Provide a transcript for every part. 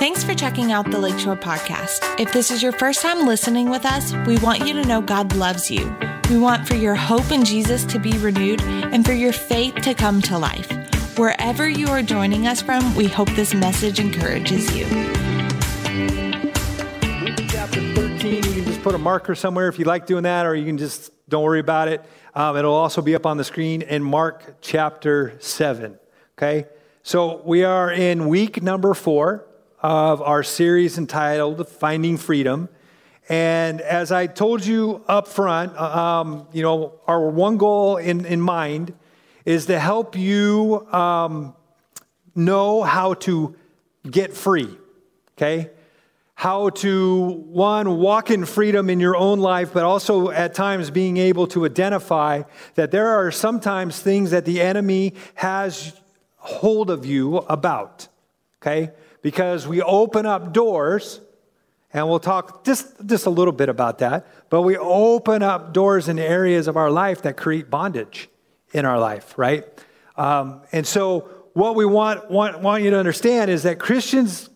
Thanks for checking out the Lakeshore Podcast. If this is your first time listening with us, we want you to know God loves you. We want for your hope in Jesus to be renewed and for your faith to come to life. Wherever you are joining us from, we hope this message encourages you. chapter 13. You can just put a marker somewhere if you like doing that, or you can just don't worry about it. Um, it'll also be up on the screen in Mark chapter 7. Okay? So we are in week number four of our series entitled Finding Freedom. And as I told you up front, um, you know, our one goal in, in mind is to help you um, know how to get free, okay? How to, one, walk in freedom in your own life, but also at times being able to identify that there are sometimes things that the enemy has hold of you about, okay? Because we open up doors and we'll talk just, just a little bit about that. But we open up doors in areas of our life that create bondage in our life, right? Um, and so, what we want, want, want you to understand is that Christians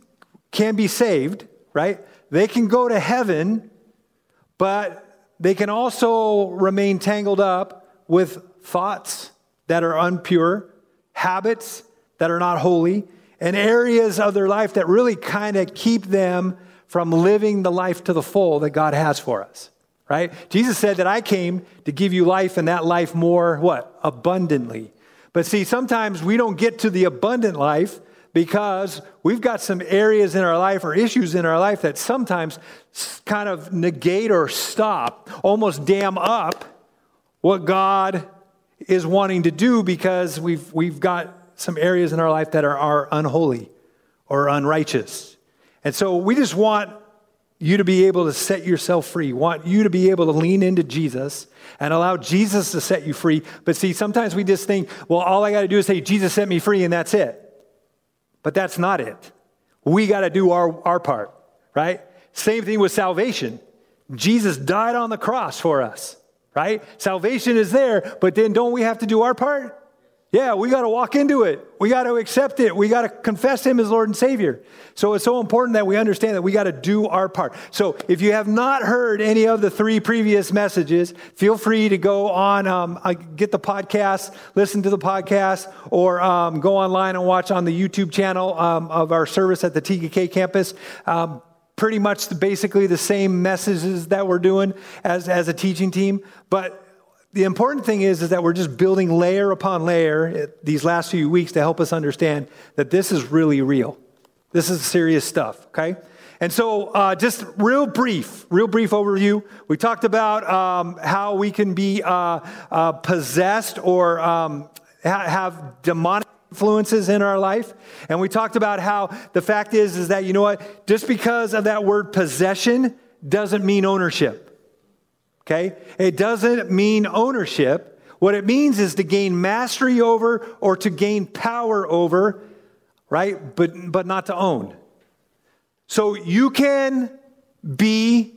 can be saved, right? They can go to heaven, but they can also remain tangled up with thoughts that are unpure, habits that are not holy, and areas of their life that really kind of keep them from living the life to the full that God has for us. Right? Jesus said that I came to give you life and that life more what? Abundantly. But see, sometimes we don't get to the abundant life because we've got some areas in our life or issues in our life that sometimes kind of negate or stop, almost dam up what God is wanting to do because we've, we've got some areas in our life that are, are unholy or unrighteous. And so we just want you to be able to set yourself free, want you to be able to lean into Jesus and allow Jesus to set you free. But see, sometimes we just think, well, all I got to do is say, Jesus set me free, and that's it. But that's not it. We got to do our, our part, right? Same thing with salvation. Jesus died on the cross for us, right? Salvation is there, but then don't we have to do our part? Yeah, we got to walk into it. We got to accept it. We got to confess Him as Lord and Savior. So it's so important that we understand that we got to do our part. So if you have not heard any of the three previous messages, feel free to go on, um, get the podcast, listen to the podcast, or um, go online and watch on the YouTube channel um, of our service at the TKK campus um, pretty much the, basically the same messages that we're doing as, as a teaching team. But the important thing is, is that we're just building layer upon layer these last few weeks to help us understand that this is really real. This is serious stuff, okay? And so, uh, just real brief, real brief overview. We talked about um, how we can be uh, uh, possessed or um, ha- have demonic influences in our life. And we talked about how the fact is, is that, you know what, just because of that word possession doesn't mean ownership okay? It doesn't mean ownership. What it means is to gain mastery over or to gain power over, right? But, but not to own. So you can be,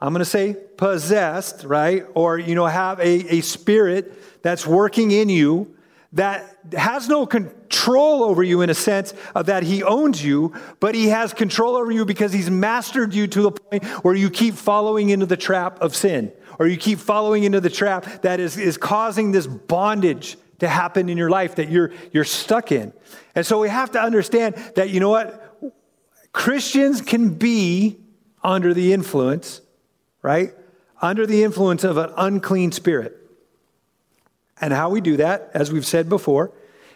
I'm going to say possessed, right? Or, you know, have a, a spirit that's working in you that has no control over you in a sense of that he owns you, but he has control over you because he's mastered you to the point where you keep following into the trap of sin, or you keep following into the trap that is, is causing this bondage to happen in your life that you're, you're stuck in. And so we have to understand that, you know what? Christians can be under the influence, right? Under the influence of an unclean spirit. And how we do that, as we've said before,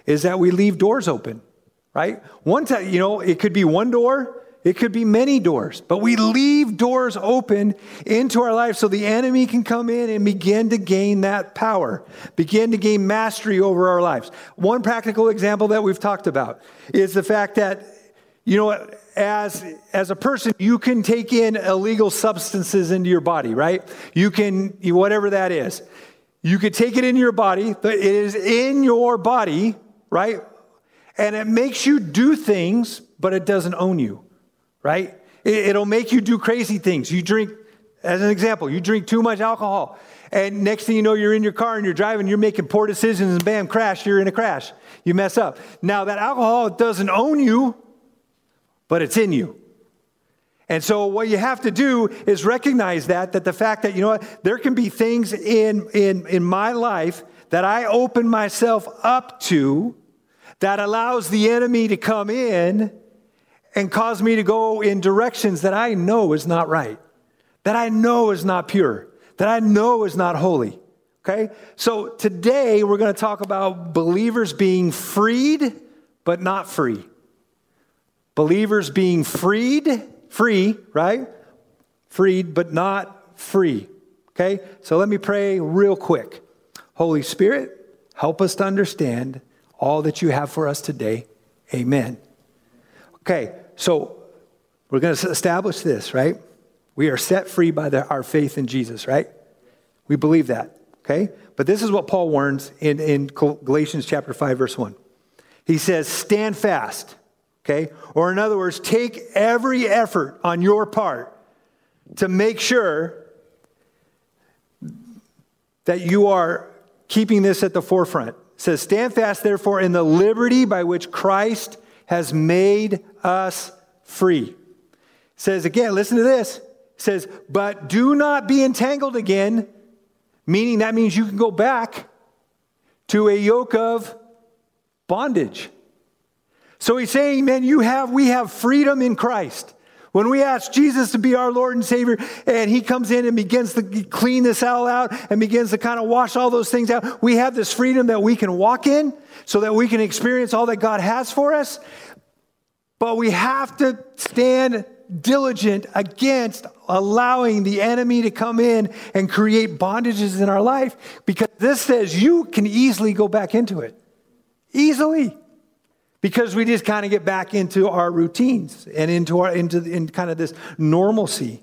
is that we leave doors open, right? One time, you know, it could be one door, it could be many doors, but we leave doors open into our life so the enemy can come in and begin to gain that power, begin to gain mastery over our lives. One practical example that we've talked about is the fact that, you know, as, as a person, you can take in illegal substances into your body, right? You can, whatever that is. You could take it in your body, but it is in your body, right? And it makes you do things, but it doesn't own you, right? It'll make you do crazy things. You drink, as an example, you drink too much alcohol. And next thing you know, you're in your car and you're driving, you're making poor decisions, and bam, crash, you're in a crash. You mess up. Now, that alcohol doesn't own you, but it's in you. And so what you have to do is recognize that, that the fact that, you know what, there can be things in, in, in my life that I open myself up to that allows the enemy to come in and cause me to go in directions that I know is not right, that I know is not pure, that I know is not holy. Okay? So today we're going to talk about believers being freed but not free. Believers being freed, free, right? Freed but not free. Okay? So let me pray real quick. Holy Spirit, help us to understand all that you have for us today. Amen. Okay, so we're going to establish this, right? We are set free by the, our faith in Jesus, right? We believe that, okay? But this is what Paul warns in, in Galatians chapter 5, verse 1. He says, Stand fast, okay? Or in other words, take every effort on your part to make sure that you are keeping this at the forefront. It says, Stand fast, therefore, in the liberty by which Christ has made us free. It says again, listen to this. It says, But do not be entangled again, meaning that means you can go back to a yoke of bondage. So he's saying, man, you have, we have freedom in Christ. When we ask Jesus to be our Lord and Savior, and He comes in and begins to clean this all out and begins to kind of wash all those things out, we have this freedom that we can walk in so that we can experience all that God has for us. But we have to stand diligent against allowing the enemy to come in and create bondages in our life because this says you can easily go back into it. Easily because we just kind of get back into our routines and into our into in kind of this normalcy.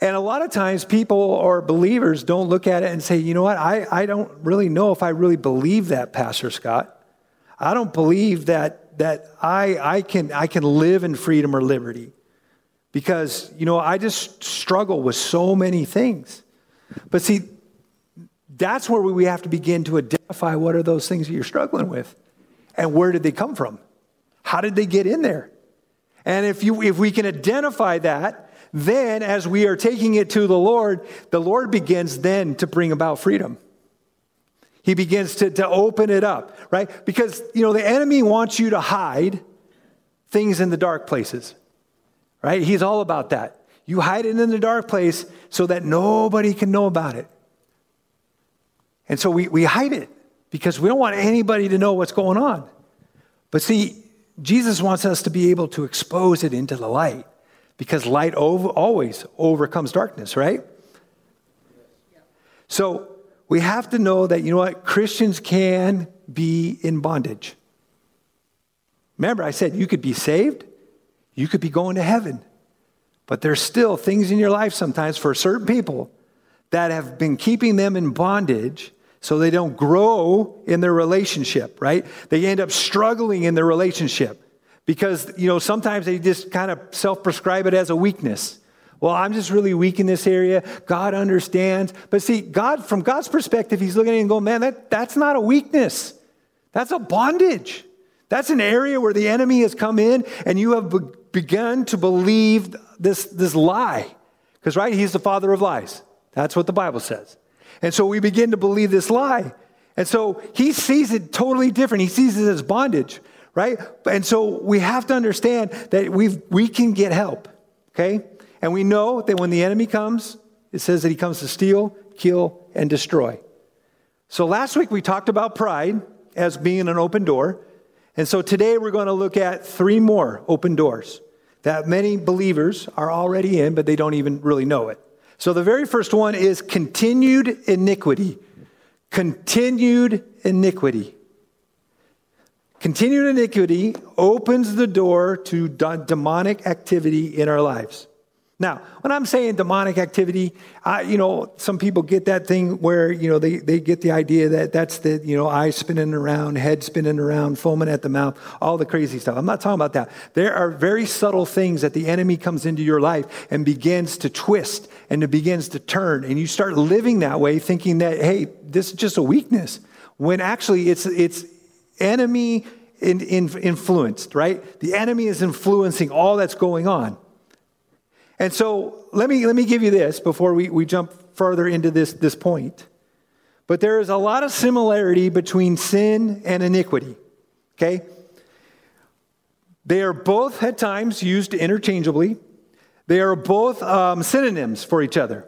And a lot of times people or believers don't look at it and say, you know what, I, I don't really know if I really believe that, Pastor Scott. I don't believe that that I I can I can live in freedom or liberty. Because, you know, I just struggle with so many things. But see, that's where we have to begin to identify what are those things that you're struggling with. And where did they come from? How did they get in there? And if, you, if we can identify that, then as we are taking it to the Lord, the Lord begins then to bring about freedom. He begins to, to open it up, right? Because, you know, the enemy wants you to hide things in the dark places, right? He's all about that. You hide it in the dark place so that nobody can know about it. And so we, we hide it because we don't want anybody to know what's going on. But see, Jesus wants us to be able to expose it into the light because light over, always overcomes darkness, right? So we have to know that, you know what, Christians can be in bondage. Remember, I said you could be saved, you could be going to heaven, but there's still things in your life sometimes for certain people that have been keeping them in bondage so they don't grow in their relationship, right? They end up struggling in their relationship because, you know, sometimes they just kind of self prescribe it as a weakness. Well, I'm just really weak in this area. God understands. But see, God, from God's perspective, He's looking at it and going, man, that, that's not a weakness. That's a bondage. That's an area where the enemy has come in and you have be- begun to believe this, this lie. Because, right, He's the father of lies. That's what the Bible says. And so we begin to believe this lie. And so he sees it totally different. He sees it as bondage, right? And so we have to understand that we we can get help, okay? And we know that when the enemy comes, it says that he comes to steal, kill, and destroy. So last week we talked about pride as being an open door. And so today we're going to look at three more open doors that many believers are already in, but they don't even really know it. So the very first one is continued iniquity. Continued iniquity. Continued iniquity opens the door to demonic activity in our lives. Now, when I'm saying demonic activity, I, you know, some people get that thing where, you know, they, they get the idea that that's the, you know, eyes spinning around, head spinning around, foaming at the mouth, all the crazy stuff. I'm not talking about that. There are very subtle things that the enemy comes into your life and begins to twist and it begins to turn. And you start living that way thinking that, hey, this is just a weakness. When actually it's, it's enemy in, in, influenced, right? The enemy is influencing all that's going on. And so let me, let me give you this before we, we jump further into this, this point. But there is a lot of similarity between sin and iniquity, okay? They are both at times used interchangeably. They are both um, synonyms for each other.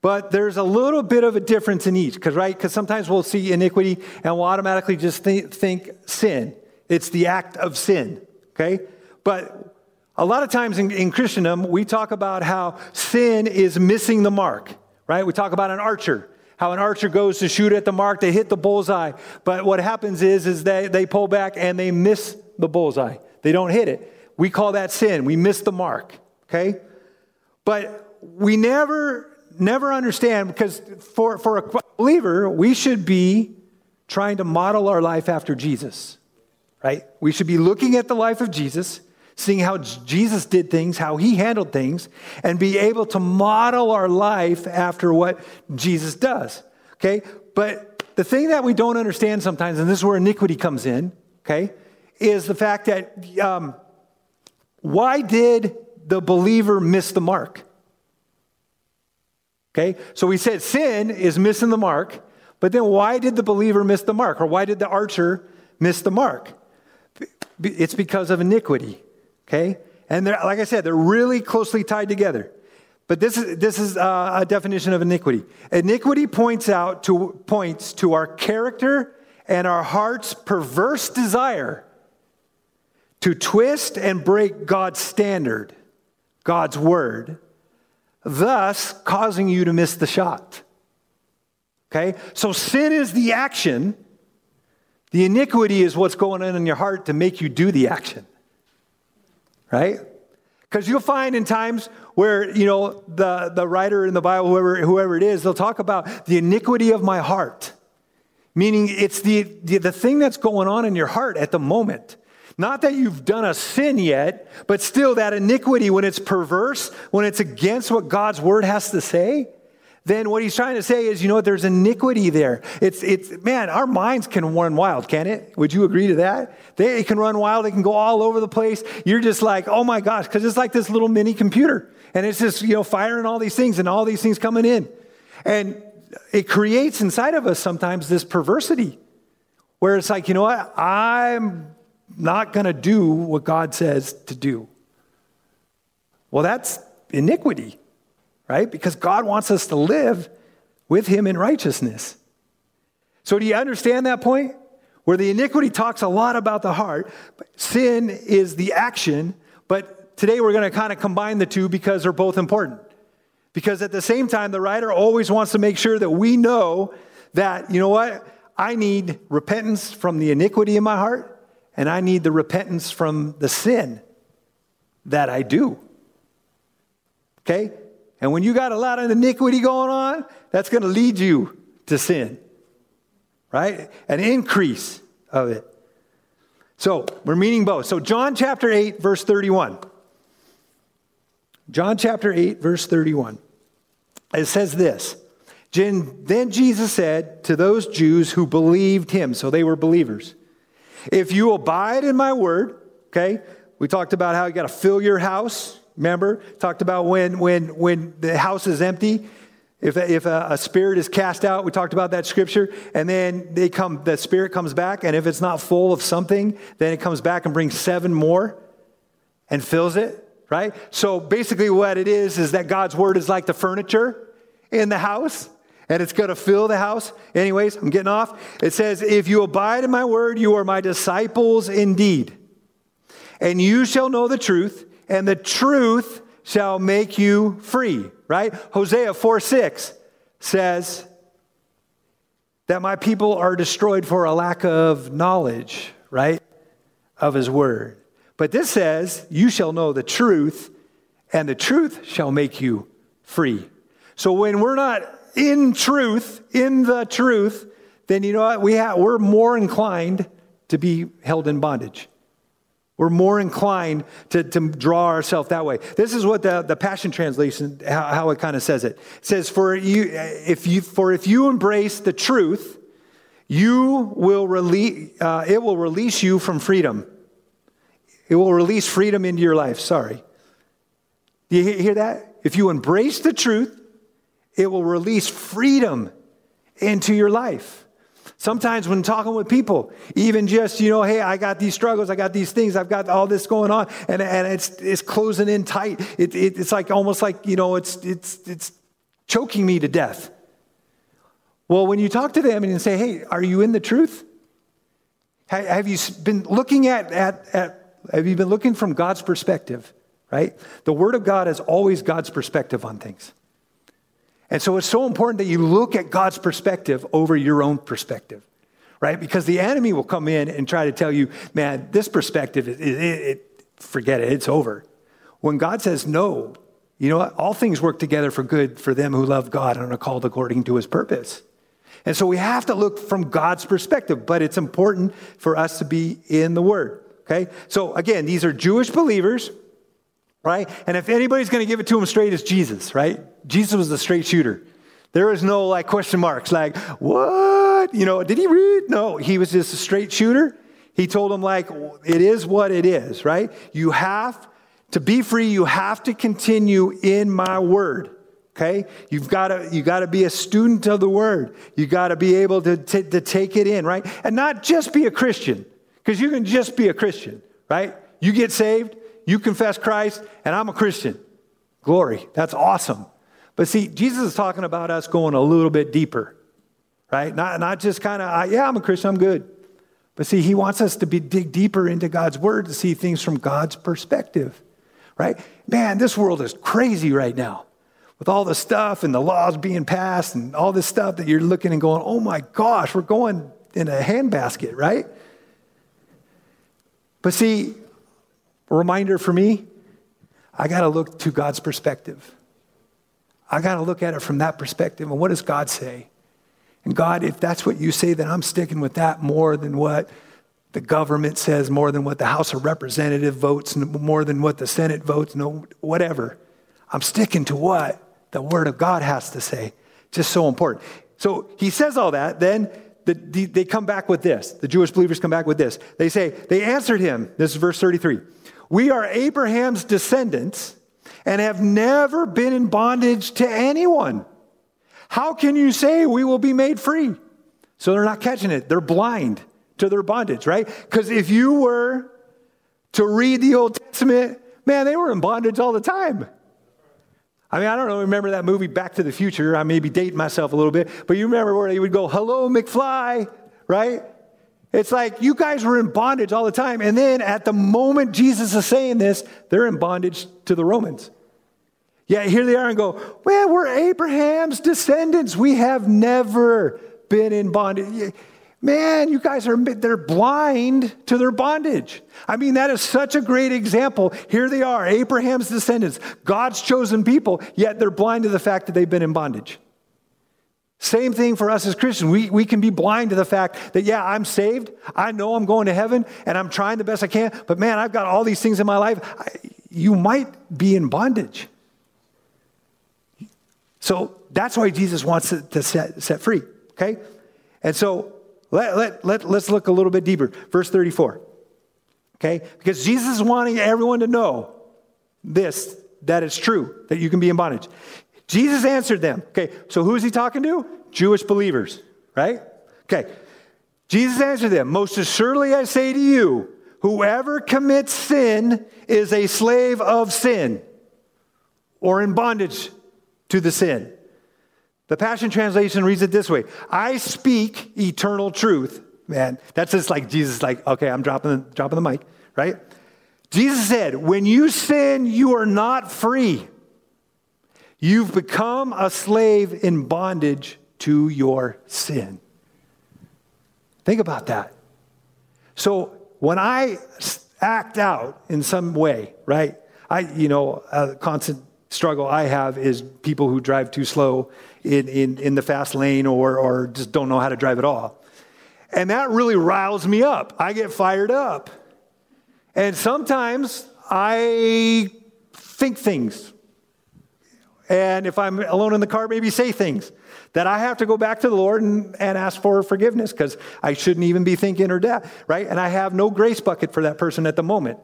But there's a little bit of a difference in each, because right? Because sometimes we'll see iniquity and we'll automatically just think, think sin. It's the act of sin, okay? But a lot of times in, in Christendom, we talk about how sin is missing the mark, right? We talk about an archer, how an archer goes to shoot at the mark, they hit the bullseye. But what happens is, is they, they pull back and they miss the bullseye. They don't hit it. We call that sin. We miss the mark, okay? But we never never understand because for, for a believer, we should be trying to model our life after Jesus, right? We should be looking at the life of Jesus, seeing how Jesus did things, how he handled things, and be able to model our life after what Jesus does, okay? But the thing that we don't understand sometimes, and this is where iniquity comes in, okay, is the fact that um, why did the believer miss the mark? Okay? So we said sin is missing the mark, but then why did the believer miss the mark? Or why did the archer miss the mark? It's because of iniquity. Okay? And like I said, they're really closely tied together. But this is, this is uh, a definition of iniquity. Iniquity points out to points to our character and our heart's perverse desire to twist and break God's standard, God's word, thus causing you to miss the shot. Okay? So sin is the action, the iniquity is what's going on in your heart to make you do the action. Right? Because you'll find in times where, you know, the, the writer in the Bible, whoever, whoever it is, they'll talk about the iniquity of my heart. Meaning it's the, the, the thing that's going on in your heart at the moment. Not that you've done a sin yet, but still that iniquity, when it's perverse, when it's against what God's word has to say, then what he's trying to say is, you know what, there's iniquity there. It's, it's, man, our minds can run wild, can it? Would you agree to that? They can run wild, they can go all over the place. You're just like, oh my gosh, because it's like this little mini computer. And it's just, you know, firing all these things and all these things coming in. And it creates inside of us sometimes this perversity where it's like, you know what, I'm not going to do what God says to do. Well, that's iniquity, right? Because God wants us to live with Him in righteousness. So, do you understand that point? Where the iniquity talks a lot about the heart, sin is the action, but today we're going to kind of combine the two because they're both important. Because at the same time, the writer always wants to make sure that we know that, you know what? I need repentance from the iniquity in my heart and I need the repentance from the sin that I do. Okay? And when you got a lot of iniquity going on, that's going to lead you to sin, right? An increase of it. So we're meaning both. So, John chapter 8, verse 31. John chapter 8, verse 31. It says this Then Jesus said to those Jews who believed him, so they were believers, if you abide in my word, okay, we talked about how you got to fill your house. Remember, talked about when when when the house is empty, if if a, a, spirit is cast out, we talked about that scripture, and then they come, the spirit comes back, and if it's not full of something, then it comes back and brings seven more, and fills it. Right. So basically, what it is is that God's word is like the furniture in the house and it's going to fill the house. Anyways, I'm getting off. It says, If you abide in my word, you are my disciples indeed. And you shall know the truth, and the truth shall make you free. Right? Hosea 4 6 says that my people are destroyed for a lack of knowledge, right? Of his word. But this says, You shall know the truth, and the truth shall make you free. So when we're not in truth, in the truth, then you know what? We have, we're more inclined to be held in bondage. We're more inclined to, to draw ourselves that way. This is what the, the Passion Translation, how, how it kind of says it. It says, for, you, if you, for if you embrace the truth, you will release, uh, it will release you from freedom. It will release freedom into your life. Sorry. Do you hear that? If you embrace the truth, it will release freedom into your life. Sometimes when talking with people, even just, you know, hey, I got these struggles, I got these things, I've got all this going on, and, and it's, it's closing in tight. It, it, it's like almost like, you know, it's, it's, it's choking me to death. Well, when you talk to them and you say, hey, are you in the truth? Have you been looking at, at, at have you been looking from God's perspective, right? The Word of God is always God's perspective on things. And so it's so important that you look at God's perspective over your own perspective, right? Because the enemy will come in and try to tell you, man, this perspective, it, it, it, forget it, it's over. When God says no, you know what? All things work together for good for them who love God and are called according to his purpose. And so we have to look from God's perspective, but it's important for us to be in the Word. Okay? So again, these are Jewish believers, right? And if anybody's going to give it to him straight, it's Jesus, right? Jesus was the straight shooter. There was no like question marks, like, what? You know, did he read? No, he was just a straight shooter. He told him, like, it is what it is, right? You have to be free, you have to continue in my word okay you've got to you got to be a student of the word you got to be able to, t- to take it in right and not just be a christian because you can just be a christian right you get saved you confess christ and i'm a christian. Glory. That's awesome. But see jesus is talking about us going a little bit deeper right? Not, not just kind of yeah i'm a christian i'm good. But see he wants us to be dig deeper into god's word to see things from god's perspective right? Man this world is crazy right now with all the stuff and the laws being passed and all this stuff that you're looking and going, oh my gosh, we're going in a handbasket, right? But see, a reminder for me, I got to look to God's perspective. I got to look at it from that perspective. And what does God say? And God, if that's what you say, then I'm sticking with that more than what the government says, more than what the House of Representatives votes, more than what the Senate votes, no, whatever. I'm sticking to what the Word of God has to say. Just so important. So he says all that, then the, the, they come back with this. The Jewish believers come back with this. They say, they answered him, this is verse 33. We are Abraham's descendants and have never been in bondage to anyone. How can you say we will be made free? So they're not catching it. They're blind to their bondage, right? Because if you were to read the Old Testament, man, they were in bondage all the time. I mean, I don't know, remember that movie Back to the Future? I may be dating myself a little bit, but you remember where he would go, Hello, McFly, right? It's like you guys were in bondage all the time. And then at the moment Jesus is saying this, they're in bondage to the Romans. Yeah, here they are and go, Well, we're Abraham's descendants. We have never been in bondage. Man, you guys are they're blind to their bondage. I mean, that is such a great example. Here they are, Abraham's descendants, God's chosen people, yet they're blind to the fact that they've been in bondage. Same thing for us as Christians. We, we can be blind to the fact that, yeah, I'm saved. I know I'm going to heaven and I'm trying the best I can, but man, I've got all these things in my life. I, you might be in bondage. So that's why Jesus wants to, to set, set free, okay? And so let, let, let, let's look a little bit deeper. Verse 34. Okay? Because Jesus is wanting everyone to know this, that it's true, that you can be in bondage. Jesus answered them. Okay, so who is he talking to? Jewish believers, right? Okay. Jesus answered them, Most assuredly I say to you, whoever commits sin is a slave of sin or in bondage to the sin. The Passion Translation reads it this way I speak eternal truth. Man, that's just like Jesus, like, okay, I'm dropping the, dropping the mic, right? Jesus said, when you sin, you are not free. You've become a slave in bondage to your sin. Think about that. So when I act out in some way, right? I, you know, a constant struggle I have is people who drive too slow in, in, in the fast lane or, or just don't know how to drive at all. And that really riles me up. I get fired up. And sometimes I think things And if I'm alone in the car, maybe say things that I have to go back to the Lord and, and ask for forgiveness because I shouldn't even be thinking or that, right? And I have no grace bucket for that person at the moment.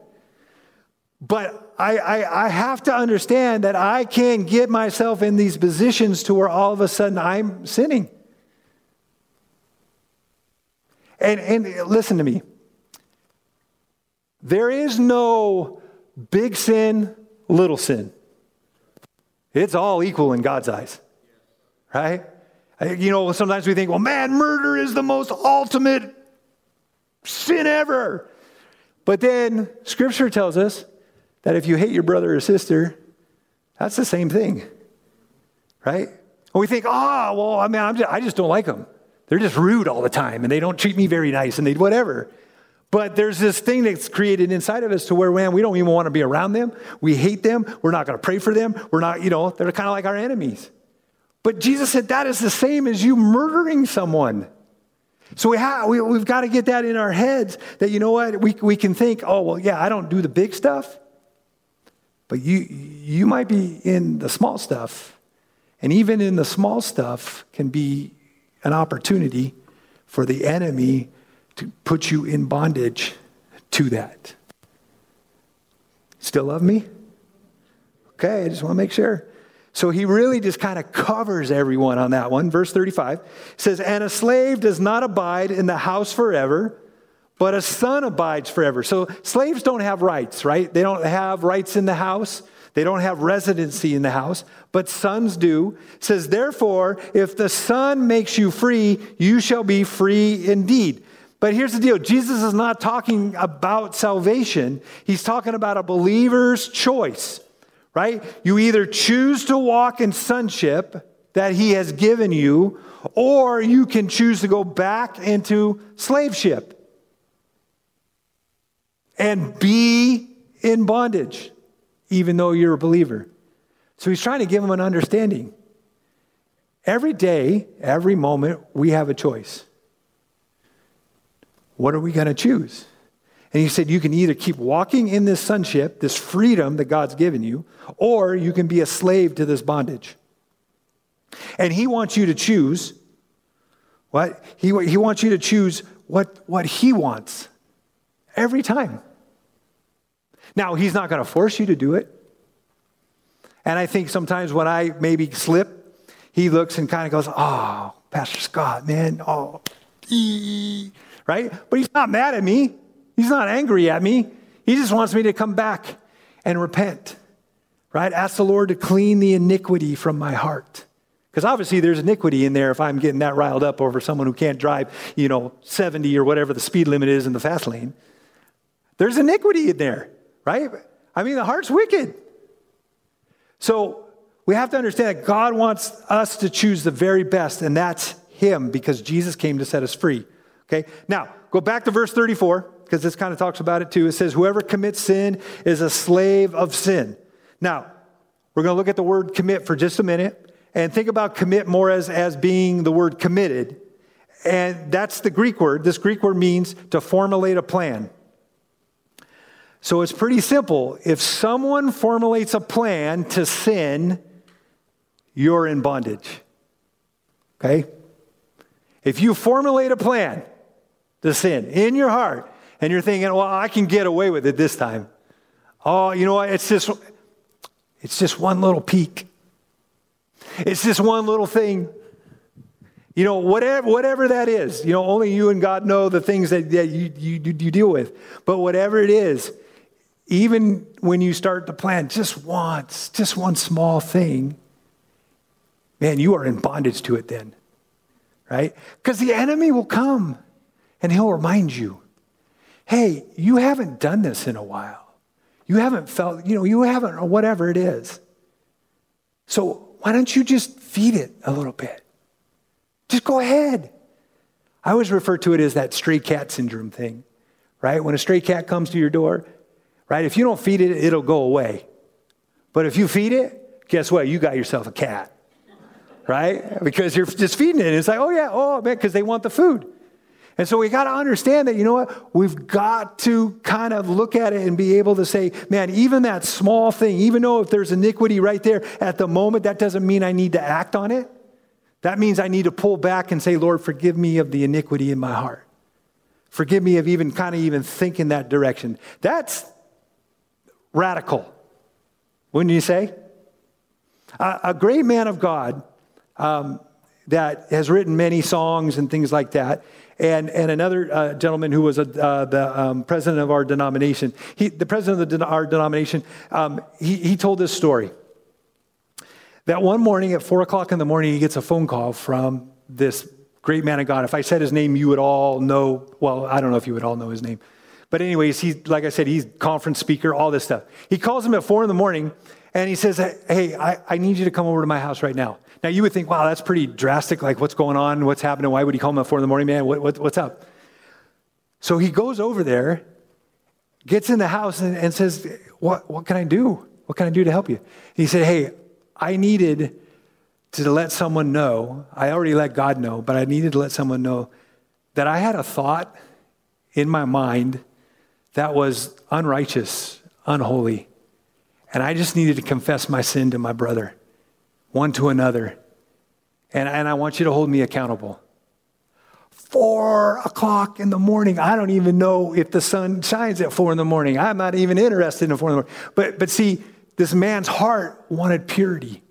But I, I, I have to understand that I can't get myself in these positions to where all of a sudden I'm sinning. And, and listen to me. There is no big sin, little sin. It's all equal in God's eyes, right? Uh, you know, sometimes we think, well, man, murder is the most ultimate sin ever. But then scripture tells us that if you hate your brother or sister, that's the same thing, right? And we think, oh, well, I mean, just, i just don't like them. They're just rude all the time and they don't treat me very nice and they whatever. But there's this thing that's created inside of us to where, man, we don't even want to be around them. We hate them. We're not going to pray for them. We're not, you know, they're kind of like our enemies. But Jesus said that is the same as you murdering someone. So we have, we, we've got to get that in our heads that, you know what, we, we can think, oh, well, yeah, I don't do the big stuff, but you, you might be in the small stuff. And even in the small stuff can be an opportunity for the enemy to put you in bondage to that. Still love me? Okay, I just want to make sure. So he really just kind of covers everyone on that one. Verse 35 says, And a slave does not abide in the house forever, but a son abides forever. So slaves don't have rights, right? They don't have rights in the house. They don't have residency in the house, but sons do. It says, Therefore, if the son makes you free, you shall be free indeed. But here's the deal Jesus is not talking about salvation, he's talking about a believer's choice, right? You either choose to walk in sonship that he has given you, or you can choose to go back into slaveship and be in bondage, even though you're a believer. So he's trying to give them an understanding. Every day, every moment, we have a choice. What are we going to choose? And he said, You can either keep walking in this sonship, this freedom that God's given you, or you can be a slave to this bondage. And he wants you to choose what? He, he wants you to choose what, what he wants every time. Now, he's not going to force you to do it. And I think sometimes when I maybe slip, he looks and kind of goes, Oh, Pastor Scott, man, oh, ee right? But he's not mad at me. He's not angry at me. He just wants me to come back and repent, right? Ask the Lord to clean the iniquity from my heart. Because obviously there's iniquity in there if I'm getting that riled up over someone who can't drive, you know, 70 or whatever the speed limit is in the fast lane. There's iniquity in there, right? I mean, the heart's wicked. So we have to understand that God wants us to choose the very best, and that's Him because Jesus came to set us free. Okay, now go back to verse 34 because this kind of talks about it too. It says, Whoever commits sin is a slave of sin. Now, we're going to look at the word commit for just a minute and think about commit more as, as being the word committed. And that's the Greek word. This Greek word means to formulate a plan. So it's pretty simple. If someone formulates a plan to sin, you're in bondage. Okay? If you formulate a plan the sin in your heart, and you're thinking, well, I can get away with it this time. Oh, you know what? It's just, it's just one little peek. It's just one little thing. You know, whatever, whatever that is, you know, only you and God know the things that, that you, you, you deal with. But whatever it is, even when you start to plan just once, just one small thing, man, you are in bondage to it then, right? Because the enemy will come and he'll remind you hey, you haven't done this in a while. You haven't felt, you know, you haven't, or whatever it is. So why don't you just feed it a little bit? Just go ahead. I always refer to it as that stray cat syndrome thing, right? When a stray cat comes to your door, right? If you don't feed it, it'll go away. But if you feed it, guess what? You got yourself a cat, right? Because you're just feeding it. And it's like, oh, yeah, oh, man, because they want the food. And so we got to understand that, you know what? We've got to kind of look at it and be able to say, man, even that small thing, even though if there's iniquity right there at the moment, that doesn't mean I need to act on it. That means I need to pull back and say, Lord, forgive me of the iniquity in my heart. Forgive me of even kind of even thinking that direction. That's radical, wouldn't you say? A, a great man of God um, that has written many songs and things like that and, and another uh, gentleman who was a, uh, the um, president of our denomination. He, the president of the, our denomination, um, he, he told this story. That one morning at four o'clock in the morning, he gets a phone call from this great man of God. If I said his name, you would all know. Well, I don't know if you would all know his name. But, anyways, he's, like I said, he's conference speaker, all this stuff. He calls him at four in the morning and he says, Hey, I, I need you to come over to my house right now. Now, you would think, wow, that's pretty drastic. Like, what's going on? What's happening? Why would he call him at four in the morning, man? What, what, what's up? So he goes over there, gets in the house, and, and says, what, what can I do? What can I do to help you? he said, Hey, I needed to let someone know. I already let God know, but I needed to let someone know that I had a thought in my mind that was unrighteous, unholy. And I just needed to confess my sin to my brother one to another. And, and I want you to hold me accountable. Four o'clock in the morning. I don't even know if the sun shines at four in the morning. I'm not even interested in four in the morning. But, but see, this man's heart wanted purity.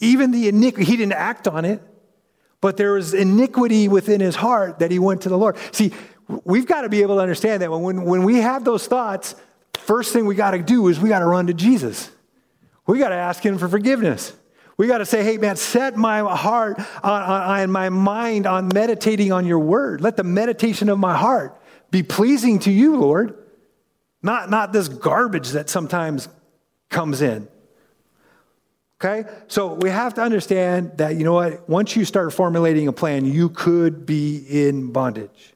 Even the iniquity, he didn't act on it, but there was iniquity within his heart that he went to the Lord. See, we've got to be able to understand that when, when we have those thoughts, first thing we got to do is we got to run to Jesus. We got to ask him for forgiveness. We got to say, hey, man, set my heart uh, uh, uh, and my mind on meditating on your word. Let the meditation of my heart be pleasing to you, Lord. Not, not this garbage that sometimes comes in. Okay? So we have to understand that, you know what? Once you start formulating a plan, you could be in bondage.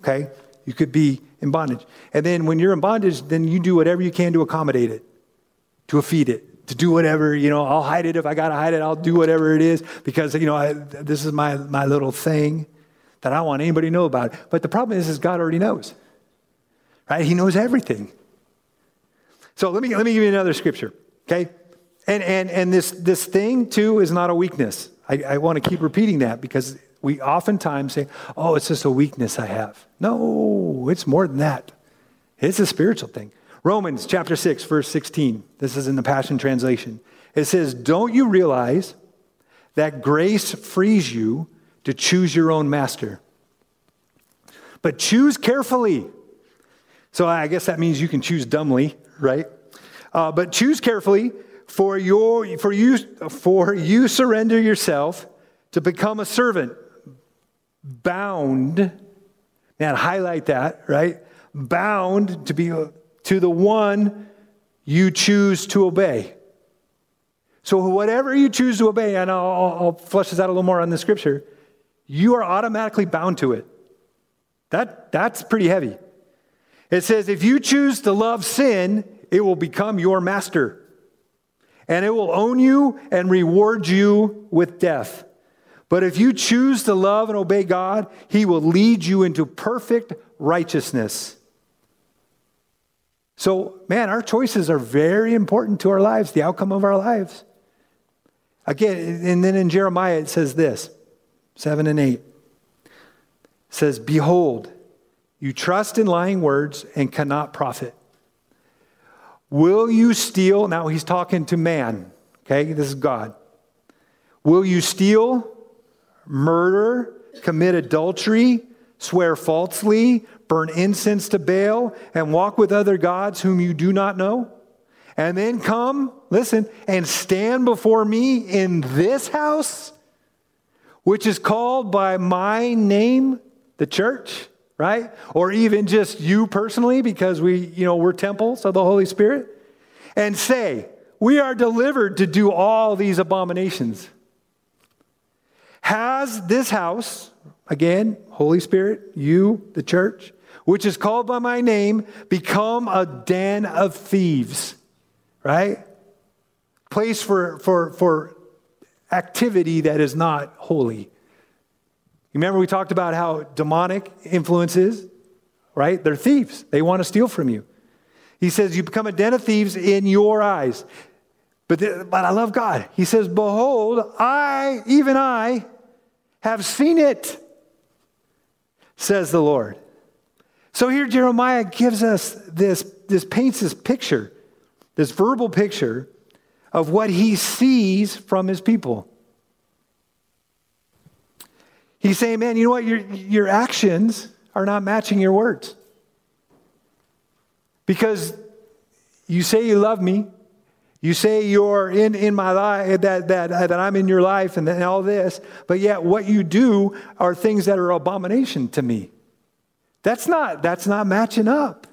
Okay? You could be in bondage. And then when you're in bondage, then you do whatever you can to accommodate it, to feed it, to do whatever, you know, I'll hide it if I got to hide it. I'll do whatever it is because, you know, I, this is my, my little thing that I don't want anybody to know about. But the problem is, is God already knows, right? He knows everything. So let me, let me give you another scripture, okay? And, and, and this, this thing, too, is not a weakness. I, I want to keep repeating that because we oftentimes say, oh, it's just a weakness I have. No, it's more than that. It's a spiritual thing. Romans chapter 6, verse 16. This is in the Passion Translation. It says, Don't you realize that grace frees you to choose your own master? But choose carefully. So I guess that means you can choose dumbly, right? Uh, but choose carefully, for, your, for, you, for you surrender yourself to become a servant, bound. Man, highlight that, right? Bound to be to the one you choose to obey. So, whatever you choose to obey, and I'll, I'll flesh this out a little more on the scripture, you are automatically bound to it. That, that's pretty heavy. It says, if you choose to love sin, it will become your master. And it will own you and reward you with death. But if you choose to love and obey God, He will lead you into perfect righteousness. So, man, our choices are very important to our lives, the outcome of our lives. Again, and then in Jeremiah it says this 7 and 8 it says, Behold, you trust in lying words and cannot profit. Will you steal? Now he's talking to man, okay? This is God. Will you steal, murder, commit adultery, swear falsely, burn incense to Baal, and walk with other gods whom you do not know? And then come, listen, and stand before me in this house, which is called by my name, the church, right? Or even just you personally, because we, you know, we're temples of the Holy Spirit, and say, We are delivered to do all these abominations. Has this house, again, Holy Spirit, you, the church, which is called by my name, become a den of thieves, right? Place for, for, for activity that is not holy. Remember we talked about how demonic influences, right? They're thieves. They want to steal from you. He says, You become a den of thieves in your eyes. But, but I love God. He says, Behold, I, even I, have seen it, says the Lord. So here Jeremiah gives us this, this paints this picture, this verbal picture of what he sees from his people. He's saying, man, you know what? Your, your actions are not matching your words. Because you say you love me, you say you're in, in my life, that, that, uh, that I'm in your life and, and all this, but yet what you do are things that are abomination to me. That's not, that's not matching up.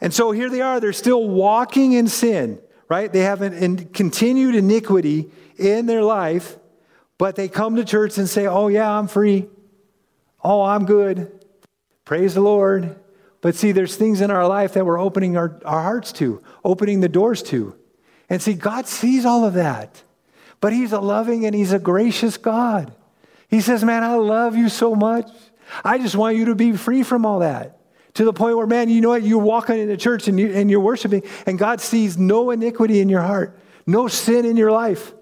And so here they are, they're still walking in sin, right? They have an, continued iniquity in their life, but they come to church and say, Oh, yeah, I'm free. Oh, I'm good. Praise the Lord. But see, there's things in our life that we're opening our, our hearts to, opening the doors to. And see, God sees all of that. But He's a loving and He's a gracious God. He says, Man, I love you so much. I just want you to be free from all that. To the point where, man, you know what? You're walking into church and, you, and you're worshiping, and God sees no iniquity in your heart, no sin in your life,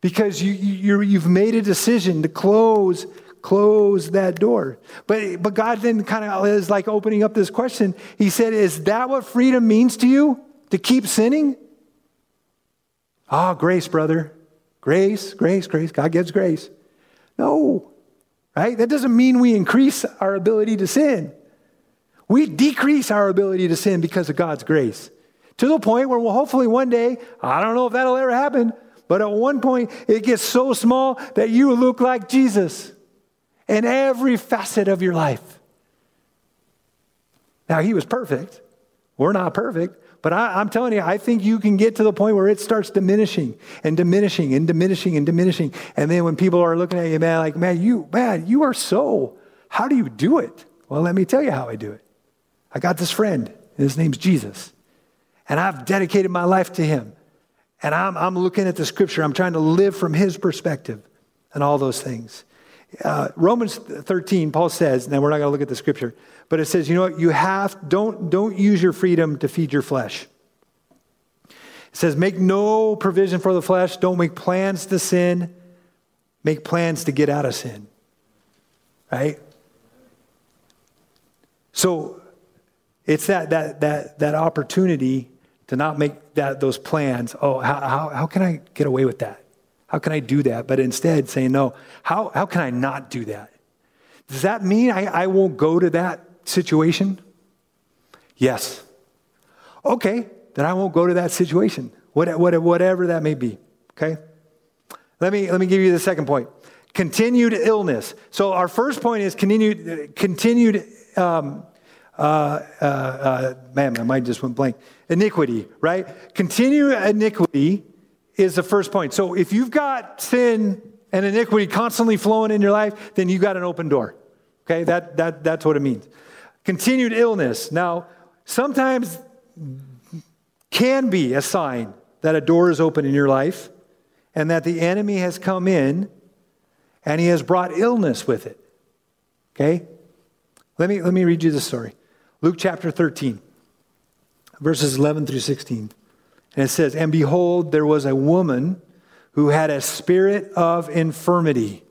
because you, you, you've made a decision to close close that door. But, but God then kind of is like opening up this question. He said, Is that what freedom means to you? To keep sinning? Ah, oh, grace, brother. Grace, grace, grace. God gives grace. No, right? That doesn't mean we increase our ability to sin. We decrease our ability to sin because of God's grace. To the point where, well, hopefully one day, I don't know if that'll ever happen, but at one point it gets so small that you look like Jesus in every facet of your life. Now, he was perfect. We're not perfect. But I, am telling you, I think you can get to the point where it starts diminishing and diminishing and diminishing and diminishing. And then when people are looking at you, man, like, man, you, man, you are so, how do you do it? Well, let me tell you how I do it. I got this friend, his name's Jesus. And I've dedicated my life to him. And I'm, I'm looking at the scripture, I'm trying to live from his perspective and all those things. Uh, Romans 13, Paul says, now we're not going to look at the scripture, but it says, you know what? You have, don't, don't use your freedom to feed your flesh. It says, make no provision for the flesh. Don't make plans to sin. Make plans to get out of sin. Right? So it's that, that, that, that opportunity to not make that, those plans. Oh, how, how, how can I get away with that? How can I do that? But instead saying, no, how, how can I not do that? Does that mean I, I won't go to that situation? Yes. Okay, then I won't go to that situation, whatever that may be. Okay? Let me, let me give you the second point continued illness. So, our first point is continued, continued um, uh, uh, uh, man, my mind just went blank. Iniquity, right? Continued iniquity is the first point. So if you've got sin and iniquity constantly flowing in your life, then you've got an open door. Okay, that, that, that's what it means. Continued illness. Now, sometimes can be a sign that a door is open in your life and that the enemy has come in and he has brought illness with it. Okay? Let me, let me read you the story. Luke chapter 13, verses 11 through 16. And it says, And behold, there was a woman who had a spirit of infirmity.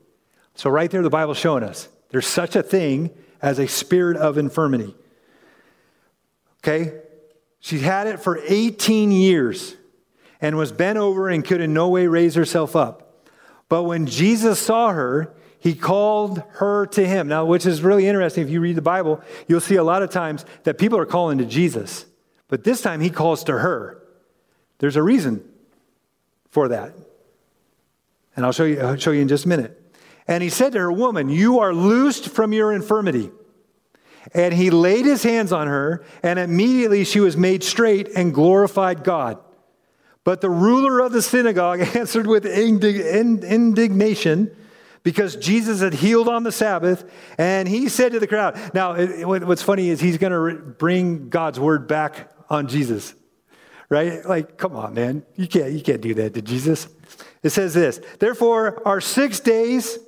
So, right there, the Bible's showing us there's such a thing as a spirit of infirmity. Okay? She had it for 18 years and was bent over and could in no way raise herself up. But when Jesus saw her, he called her to him. Now, which is really interesting. If you read the Bible, you'll see a lot of times that people are calling to Jesus. But this time he calls to her. There's a reason for that. And I'll show you, I'll show you in just a minute. And he said to her, Woman, you are loosed from your infirmity. And he laid his hands on her, and immediately she was made straight and glorified God. But the ruler of the synagogue answered with indignation because Jesus had healed on the Sabbath, and he said to the crowd, Now, what's funny is he's going to bring God's word back on Jesus right? Like, come on, man. You can't, you can't do that to Jesus. It says this Therefore, are six days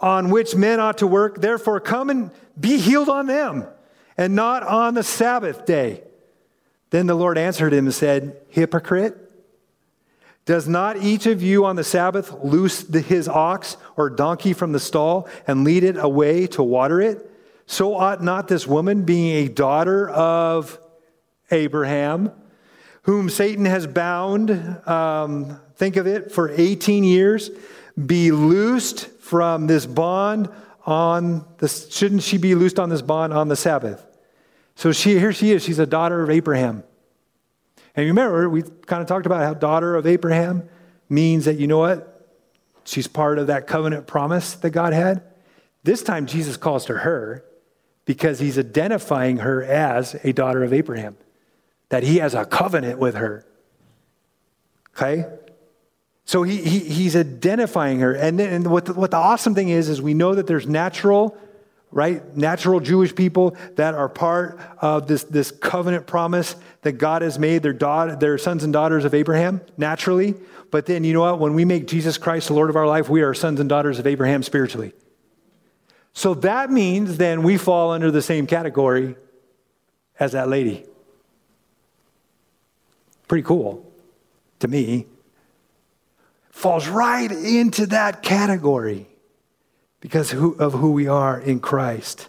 on which men ought to work. Therefore, come and be healed on them, and not on the Sabbath day. Then the Lord answered him and said, Hypocrite, does not each of you on the Sabbath loose his ox or donkey from the stall and lead it away to water it? So ought not this woman, being a daughter of Abraham, whom Satan has bound, um, think of it, for 18 years, be loosed from this bond on the, shouldn't she be loosed on this bond on the Sabbath? So she, here she is, she's a daughter of Abraham. And remember, we kind of talked about how daughter of Abraham means that, you know what? She's part of that covenant promise that God had. This time, Jesus calls to her because he's identifying her as a daughter of Abraham, that he has a covenant with her. Okay? So he, he, he's identifying her. And, then, and what, the, what the awesome thing is, is we know that there's natural right? Natural Jewish people that are part of this, this covenant promise that God has made. Their, daughter, their sons and daughters of Abraham, naturally. But then, you know what? When we make Jesus Christ the Lord of our life, we are sons and daughters of Abraham spiritually. So that means then we fall under the same category as that lady. Pretty cool to me. Falls right into that category because of who we are in Christ.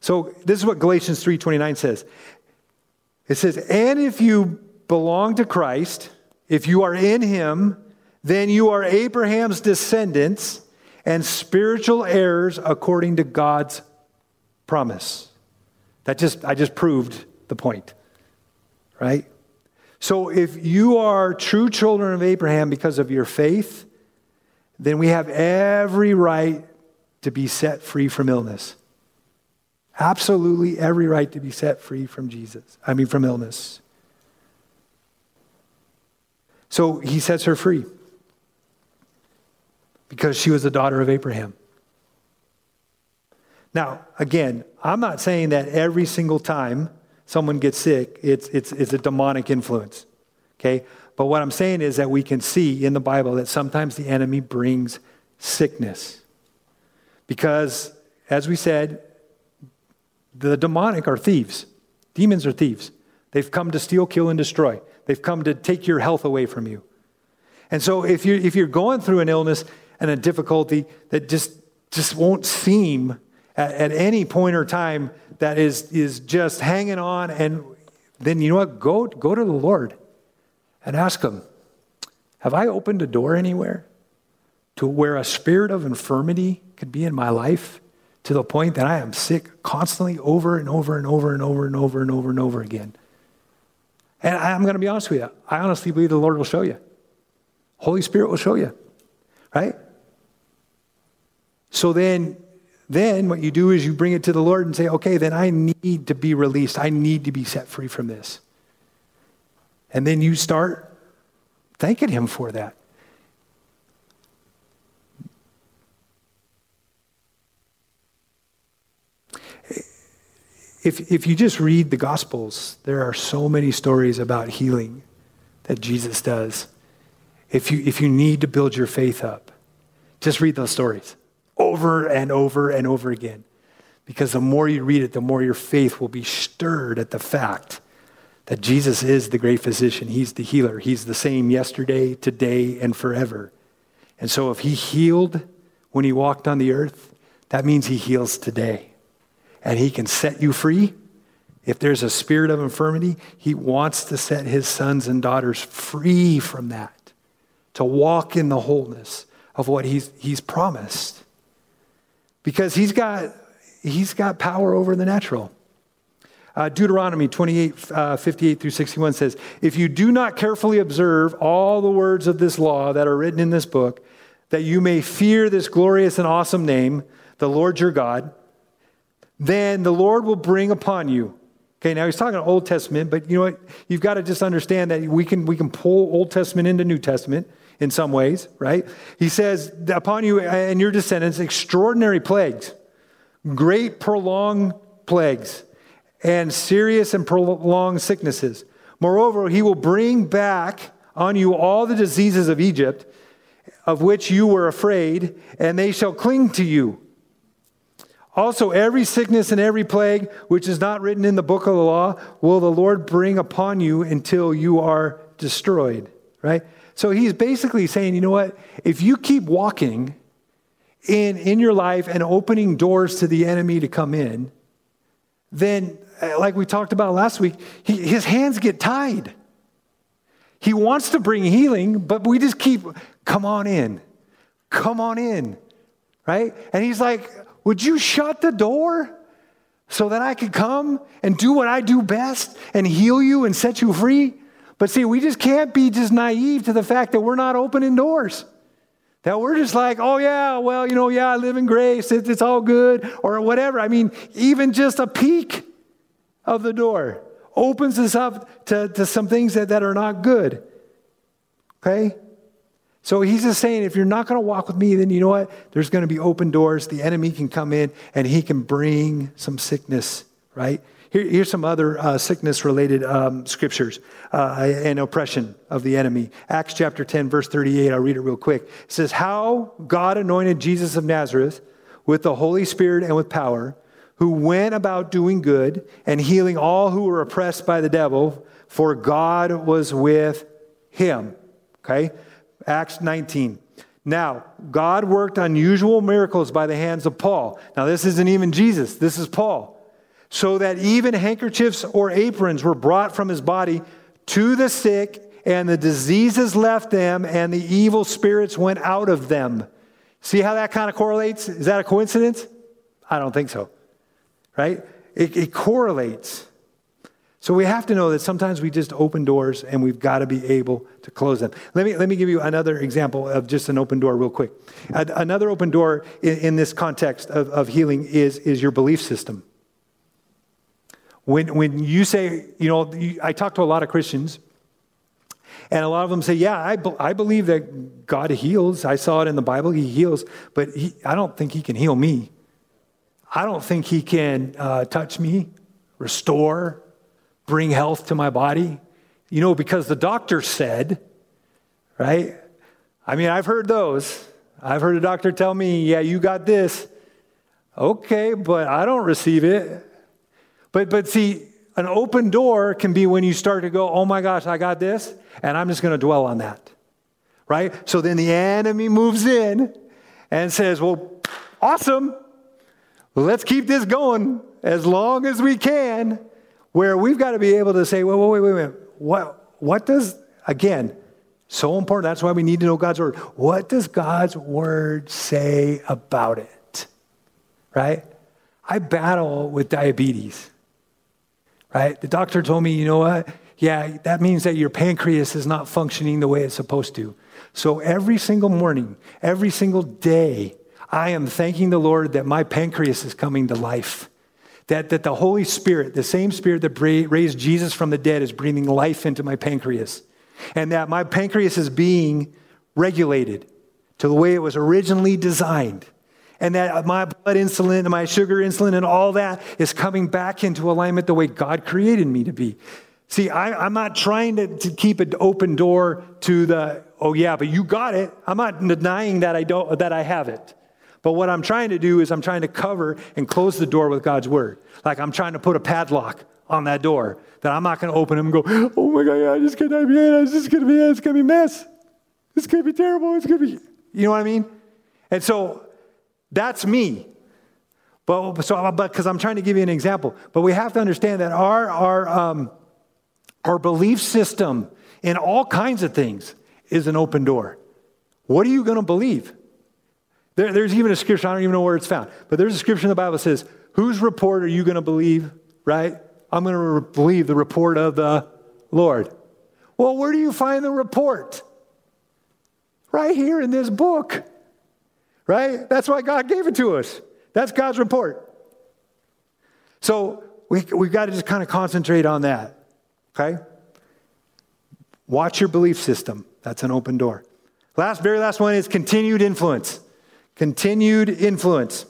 So this is what Galatians 3:29 says. It says, "And if you belong to Christ, if you are in him, then you are Abraham's descendants and spiritual heirs according to God's promise." That just I just proved the point. Right? So if you are true children of Abraham because of your faith, then we have every right to be set free from illness. Absolutely every right to be set free from Jesus. I mean, from illness. So he sets her free because she was the daughter of Abraham. Now, again, I'm not saying that every single time someone gets sick, it's, it's, it's a demonic influence. Okay? But what I'm saying is that we can see in the Bible that sometimes the enemy brings sickness. Because, as we said, the demonic are thieves. Demons are thieves. They've come to steal, kill, and destroy. They've come to take your health away from you. And so if you're, if you're going through an illness and a difficulty that just, just won't seem at, at any point or time that is, is just hanging on, and then you know what? Go, go to the Lord and ask Him, Have I opened a door anywhere to where a spirit of infirmity could be in my life to the point that I am sick constantly over and over and over and over and over and over and over again? And I'm going to be honest with you. I honestly believe the Lord will show you. Holy Spirit will show you. Right? So then, then what you do is you bring it to the Lord and say, okay, then I need to be released. I need to be set free from this. And then you start thanking Him for that. If, if you just read the Gospels, there are so many stories about healing that Jesus does. If you, if you need to build your faith up, just read those stories over and over and over again. Because the more you read it, the more your faith will be stirred at the fact that Jesus is the great physician. He's the healer. He's the same yesterday, today, and forever. And so if he healed when he walked on the earth, that means he heals today. And he can set you free. If there's a spirit of infirmity, he wants to set his sons and daughters free from that, to walk in the wholeness of what he's, he's promised. Because he's got, he's got power over the natural. Uh, Deuteronomy 28, uh, 58 through 61 says, If you do not carefully observe all the words of this law that are written in this book, that you may fear this glorious and awesome name, the Lord your God, then the Lord will bring upon you. Okay, now he's talking Old Testament, but you know what? You've got to just understand that we can, we can pull Old Testament into New Testament in some ways, right? He says, Upon you and your descendants, extraordinary plagues, great prolonged plagues and serious and prolonged sicknesses. Moreover, he will bring back on you all the diseases of Egypt, of which you were afraid, and they shall cling to you. Also, every sickness and every plague which is not written in the book of the law will the Lord bring upon you until you are destroyed. Right? So he's basically saying, you know what? If you keep walking in, in your life and opening doors to the enemy to come in, then, uh, like we talked about last week, he, his hands get tied. He wants to bring healing, but we just keep, come on in, come on in, right? And he's like, would you shut the door so that I could come and do what I do best and heal you and set you free? But see, we just can't be just naive to the fact that we're not opening doors. That we're just like, oh, yeah, well, you know, yeah, I live in grace, it's, it's all good, or whatever. I mean, even just a peek of the door opens us up to, to some things that, that are not good. Okay? So he's just saying, if you're not going to walk with me, then you know what? There's going to be open doors. The enemy can come in and he can bring some sickness, right? Here, here's some other uh, sickness related um, scriptures uh, and oppression of the enemy. Acts chapter 10, verse 38. I'll read it real quick. It says, How God anointed Jesus of Nazareth with the Holy Spirit and with power, who went about doing good and healing all who were oppressed by the devil, for God was with him. Okay? Acts 19. Now, God worked unusual miracles by the hands of Paul. Now, this isn't even Jesus, this is Paul so that even handkerchiefs or aprons were brought from his body to the sick, and the diseases left them, and the evil spirits went out of them. See how that kind of correlates? Is that a coincidence? I don't think so. Right? It, it correlates. So we have to know that sometimes we just open doors and we've got to be able to close them. Let me, let me give you another example of just an open door, real quick. Another open door in, in this context of, of healing is, is your belief system. When, when you say, you know, I talk to a lot of Christians, and a lot of them say, yeah, I, be, I believe that God heals. I saw it in the Bible, He heals, but he, I don't think He can heal me. I don't think He can uh, touch me, restore, bring health to my body. You know, because the doctor said, right? I mean, I've heard those. I've heard a doctor tell me, yeah, you got this. Okay, but I don't receive it. But, but see, an open door can be when you start to go, oh my gosh, I got this, and I'm just going to dwell on that. Right? So then the enemy moves in and says, well, awesome. Let's keep this going as long as we can. Where we've got to be able to say, wait, wait, wait, wait, what, what does, again, so important. That's why we need to know God's word. What does God's word say about it? Right? I battle with diabetes right? The doctor told me, you know what? Yeah, that means that your pancreas is not functioning the way it's supposed to. So every single morning, every single day, I am thanking the Lord that my pancreas is coming to life. That, that the Holy Spirit, the same Spirit that raised Jesus from the dead, is breathing life into my pancreas. And that my pancreas is being regulated to the way it was originally designed and that my blood insulin and my sugar insulin and all that is coming back into alignment the way God created me to be. See, I, am not trying to, to keep an open door to the, oh yeah, but you got it. I'm not denying that I don't that I have it. But what I'm trying to do is I'm trying to cover and close the door with God's word. Like I'm trying to put a padlock on that door that I'm not going to open and go, oh my God, I just can't be it. It's just to be, it's to be mess. It's to be terrible. It's going to be, you know what I mean? And so that's me. But so, because I'm trying to give you an example, but we have to understand that our our um, our belief system in all kinds of things is an open door. What are you going to believe? There, there's even a scripture I don't even know where it's found, but there's a scripture in the Bible that says, "Whose report are you going to believe?" Right? I'm going to re- believe the report of the Lord. Well, where do you find the report? Right here in this book right? That's why God gave it to us. That's God's report. So we, we've got to just kind of concentrate on that, okay? Watch your belief system. That's an open door. Last, very last one is continued influence. Continued influence.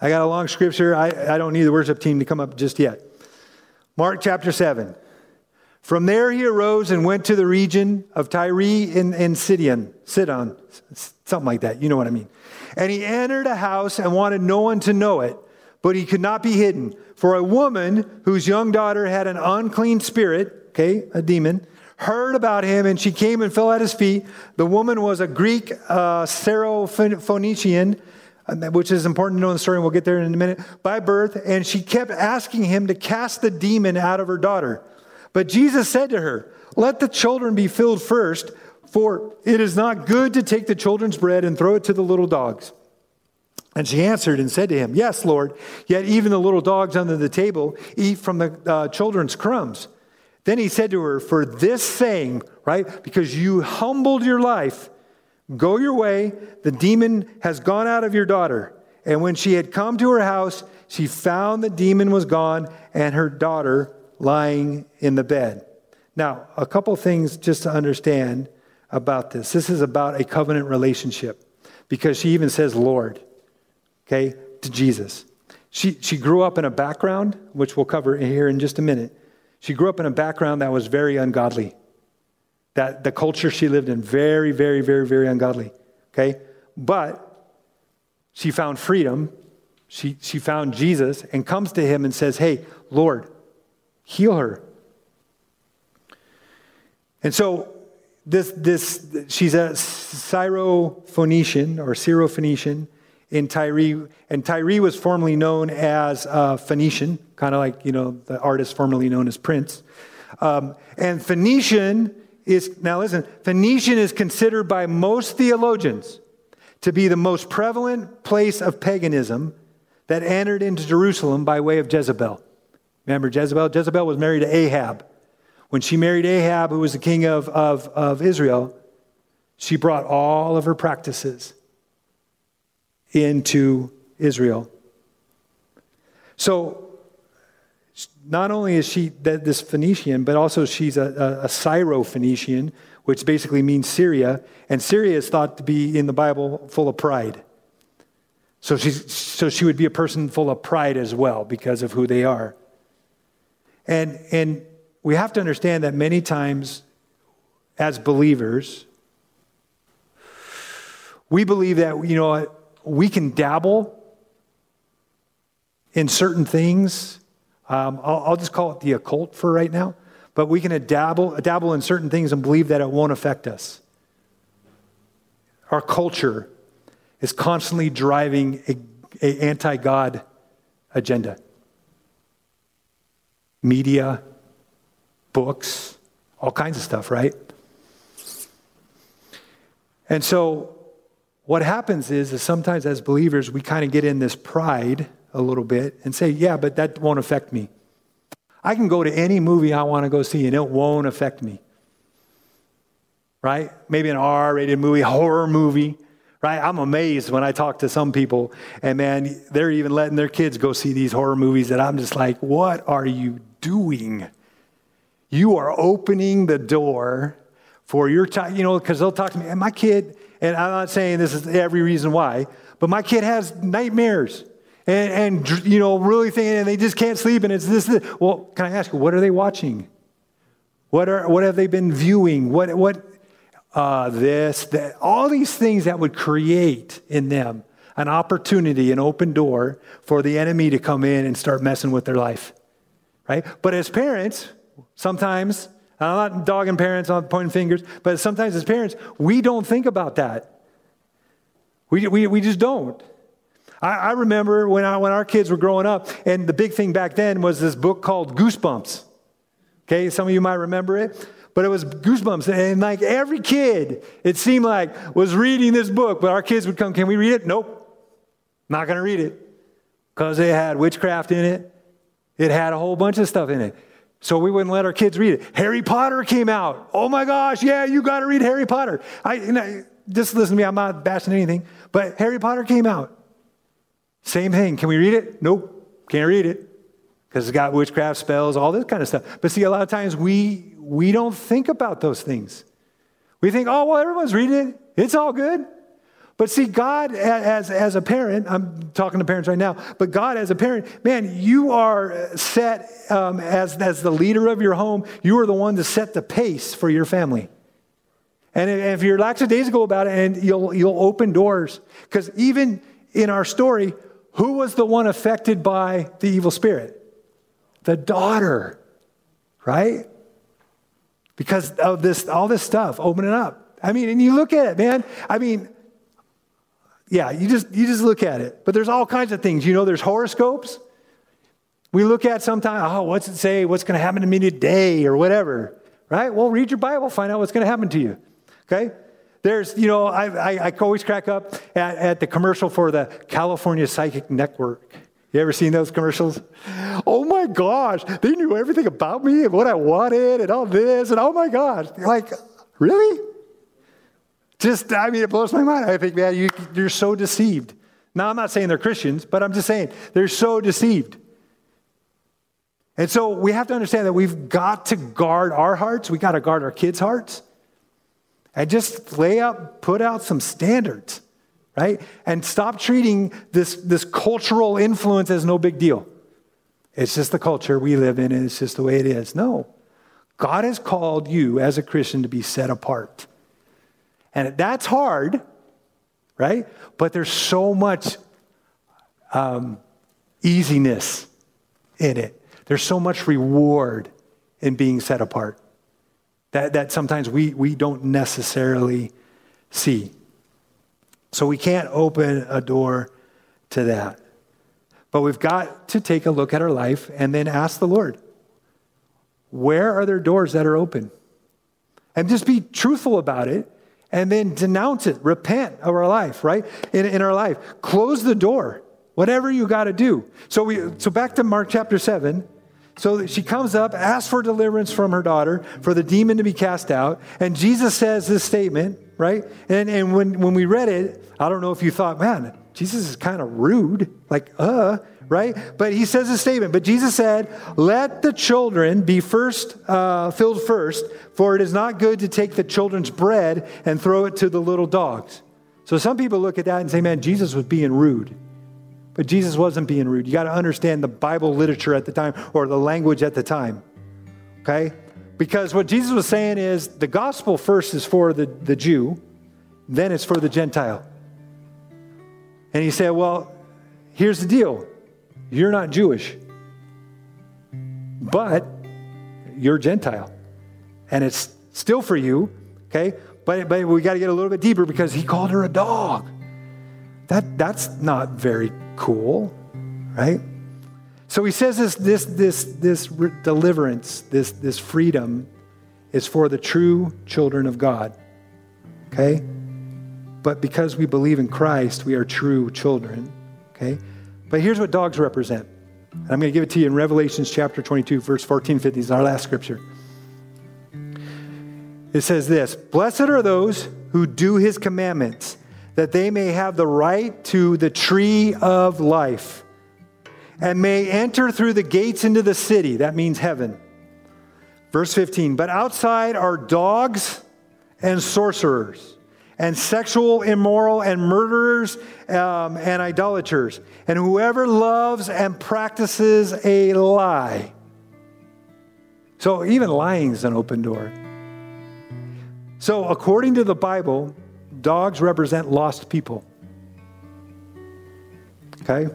I got a long scripture. I, I don't need the worship team to come up just yet. Mark chapter 7. From there he arose and went to the region of Tyre and, Sidon, Sidon, something like that. You know what I mean. And he entered a house and wanted no one to know it, but he could not be hidden. For a woman whose young daughter had an unclean spirit, okay, a demon, heard about him and she came and fell at his feet. The woman was a Greek uh, Syrophoenician, which is important to know in the story, and we'll get there in a minute, by birth, and she kept asking him to cast the demon out of her daughter. But Jesus said to her, Let the children be filled first, for it is not good to take the children's bread and throw it to the little dogs. And she answered and said to him, Yes, Lord, yet even the little dogs under the table eat from the uh, children's crumbs. Then he said to her, For this saying, right, because you humbled your life, go your way, the demon has gone out of your daughter. And when she had come to her house, she found the demon was gone and her daughter lying in the bed. Now, a couple things just to understand about this. This is about a covenant relationship because she even says Lord, okay, to Jesus. She, she grew up in a background, which we'll cover here in just a minute. She grew up in a background that was very ungodly. That the culture she lived in, very, very, very, very ungodly. Okay? But she found freedom. She, she found Jesus and comes to him and says, Hey, Lord, heal her. And so this, this she's a Syrophoenician or Syrophoenician in Tyre, and Tyre was formerly known as uh, Phoenician, kind of like you know the artist formerly known as Prince. Um, and Phoenician is now listen. Phoenician is considered by most theologians to be the most prevalent place of paganism that entered into Jerusalem by way of Jezebel. Remember Jezebel? Jezebel was married to Ahab. When she married Ahab, who was the king of, of, of Israel, she brought all of her practices into Israel. So, not only is she this Phoenician, but also she's a, a, a Syro-Phoenician, which basically means Syria. And Syria is thought to be in the Bible full of pride. So, she's, so she would be a person full of pride as well because of who they are. And, and we have to understand that many times as believers, we believe that, you know, we can dabble in certain things. Um, I'll, I'll, just call it the occult for right now. But we can dabble, dabble in certain things and believe that it won't affect us. Our culture is constantly driving a, a anti-God agenda media, books, all kinds of stuff, right? And so what happens is, is sometimes as believers, we kind of get in this pride a little bit and say, yeah, but that won't affect me. I can go to any movie I want to go see and it won't affect me. Right? Maybe an R rated movie, horror movie. Right? I'm amazed when I talk to some people and man, they're even letting their kids go see these horror movies that I'm just like, what are you doing? You are opening the door for your child, you know, because they'll talk to me, and my kid, and I'm not saying this is every reason why, but my kid has nightmares. And, and you know, really thinking, and they just can't sleep, and it's this, this. Well, can I ask you, what are they watching? What, are, what have they been viewing? What, what, uh, this, that, all these things that would create in them an opportunity, an open door for the enemy to come in and start messing with their life right? But as parents, sometimes, I'm not dogging parents on pointing fingers, but sometimes as parents, we don't think about that. We, we, we just don't. I, I remember when, I, when our kids were growing up, and the big thing back then was this book called Goosebumps. Okay, some of you might remember it but it was goosebumps. And like every kid, it seemed like, was reading this book, but our kids would come, Can we read it? Nope. Not to read it. Because it had witchcraft in it, it had a whole bunch of stuff in it. So we wouldn't let our kids read it. Harry Potter came out. Oh my gosh, yeah, you got to read Harry Potter. I, just listen to me, I'm not bashing anything, but Harry Potter came out. Same thing. Can we read it? Nope, can't read it because it's got witchcraft spells, all this kind of stuff. But see, a lot of times we we don't think about those things. We think, oh well, everyone's reading it. It's all good. But see, God as, as a parent, I'm talking to parents right now, but God as a parent, man, you are set um, as, as the leader of your home. You are the one to set the pace for your family. And if you're lackadaisical about it, and you'll, you'll open doors. Because even in our story, who was the one affected by the evil spirit? The daughter, right? Because of this, all this stuff opening up. I mean, and you look at it, man. I mean, yeah, you just you just look at it. But there's all kinds of things. You know, there's horoscopes. We look at sometimes, oh, what's it say? What's going to happen to me today or whatever, right? Well, read your Bible, find out what's going to happen to you. Okay? There's, you know, I, I, I always crack up at, at the commercial for the California Psychic Network. You ever seen those commercials? Oh my gosh, they knew everything about me and what I wanted and all this, and oh my gosh, like, really? Just, I mean, it blows my mind. I think, man, you, you're so deceived. Now, I'm not saying they're Christians, but I'm just saying they're so deceived. And so we have to understand that we've got to guard our hearts. We got to guard our kids' hearts. And just lay out, put out some standards, right? And stop treating this, this cultural influence as no big deal. It's just the culture we live in, and it's just the way it is. No. God has called you as a Christian to be set apart. And that's hard, right? But there's so much um, easiness in it. There's so much reward in being set apart that, that sometimes we, we don't necessarily see. So we can't open a door to that. But we've got to take a look at our life and then ask the Lord, where are there doors that are open? And just be truthful about it and then denounce it, repent of our life, right? In, in our life. Close the door, whatever you got to do. So, we, so back to Mark chapter 7. So she comes up, asks for deliverance from her daughter, for the demon to be cast out. And Jesus says this statement, right? And, and when, when we read it, I don't know if you thought, man, Jesus is kind of rude. Like, uh, right? But he says a statement. But Jesus said, Let the children be first uh, filled first, for it is not good to take the children's bread and throw it to the little dogs. So some people look at that and say, Man, Jesus was being rude. But Jesus wasn't being rude. You got to understand the Bible literature at the time or the language at the time. Okay? Because what Jesus was saying is the gospel first is for the, the Jew, then it's for the Gentile. And he said, Well, here's the deal you're not Jewish, but you're Gentile. And it's still for you, okay? But, but we got to get a little bit deeper because he called her a dog. That, that's not very cool, right? So he says this, this, this, this deliverance, this, this freedom is for the true children of God, okay? But because we believe in Christ, we are true children, okay? But here's what dogs represent. And I'm going to give it to you in Revelations chapter 22, verse 14, 50. This is our last scripture. It says this Blessed are those who do his commandments, that they may have the right to the tree of life and may enter through the gates into the city. That means heaven. Verse 15. But outside are dogs and sorcerers and sexual immoral and murderers um, and idolaters. And whoever loves and practices a lie. So even lying is an open door. So according to the bible dogs represent lost people. Okay?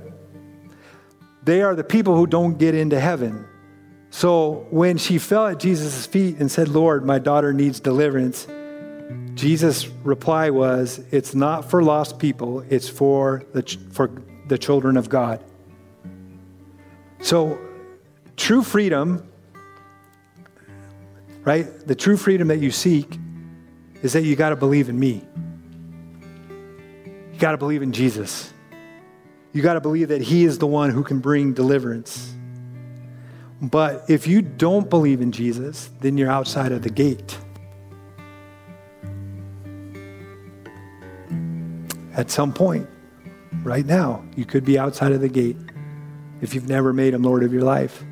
They are the people who don't get into heaven. So when she fell at jesus' feet and said lord my daughter needs deliverance Jesus' reply was, It's not for lost people, it's for the, for the children of God. So, true freedom, right? The true freedom that you seek is that you got to believe in me. You got to believe in Jesus. You got to believe that He is the one who can bring deliverance. But if you don't believe in Jesus, then you're outside of the gate. At some point, right now, you could be outside of the gate if you've never made him Lord of your life.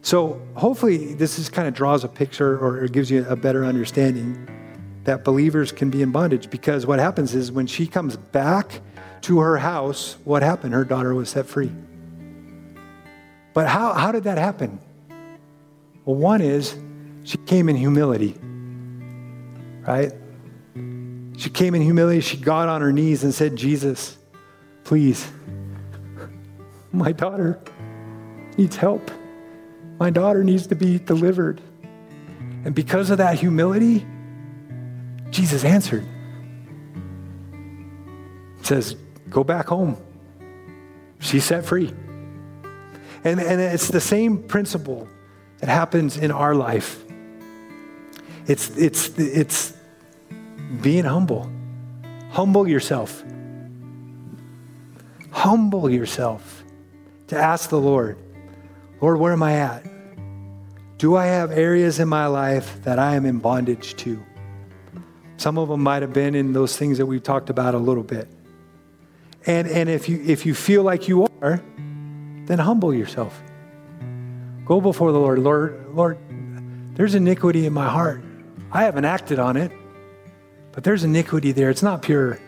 So hopefully this just kind of draws a picture or gives you a better understanding that believers can be in bondage because what happens is when she comes back to her house, what happened? Her daughter was set free. But how, how did that happen? Well, one is she came in humility, right? She came in humility. She got on her knees and said, Jesus, please, my daughter needs help. My daughter needs to be delivered. And because of that humility, Jesus answered. says, Go back home. She's set free. And, and it's the same principle that happens in our life. It's, it's, it's being humble. Humble yourself. Humble yourself to ask the Lord, Lord, where am I at? Do I have areas in my life that I am in bondage to? Some of them might have been in those things that we've talked about a little bit. And, and if, you, if you feel like you are, then humble yourself. Go before the Lord. Lord, Lord, there's iniquity in my heart. I haven't acted on it, but there's iniquity there. It's not pure.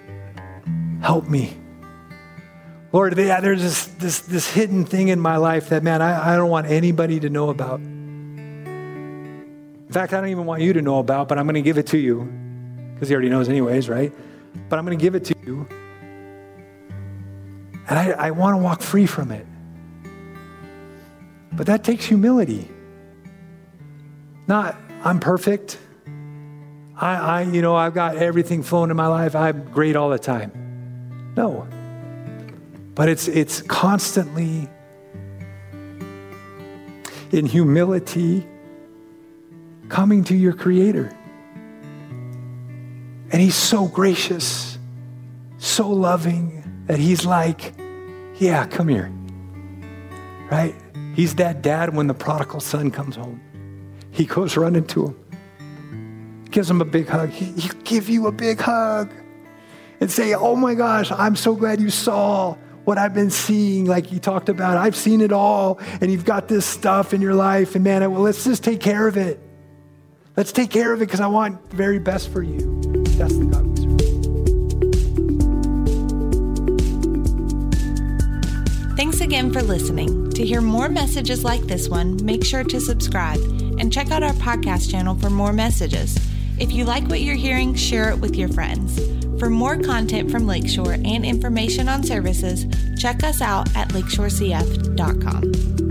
Help me. Lord, yeah, uh, there's this, this, this hidden thing in my life that, man, I, I don't want anybody to know about. In fact, I don't even want you to know about, but I'm going to give it to you because he already knows, anyways, right? But I'm going to give it to you. And I, I want to walk free from it. But that takes humility. Not, I'm perfect. I, I, you know, I've got everything flowing in my life. I'm great all the time. No. But it's, it's constantly in humility coming to your Creator. And He's so gracious, so loving that He's like, yeah, come here. Right? He's that dad when the prodigal son comes home. He goes running to him, gives him a big hug. He, he'll give you a big hug and say, Oh my gosh, I'm so glad you saw what I've been seeing, like he talked about. I've seen it all, and you've got this stuff in your life, and man, well, let's just take care of it. Let's take care of it because I want the very best for you. That's the God. Thanks again for listening. To hear more messages like this one, make sure to subscribe and check out our podcast channel for more messages. If you like what you're hearing, share it with your friends. For more content from Lakeshore and information on services, check us out at lakeshorecf.com.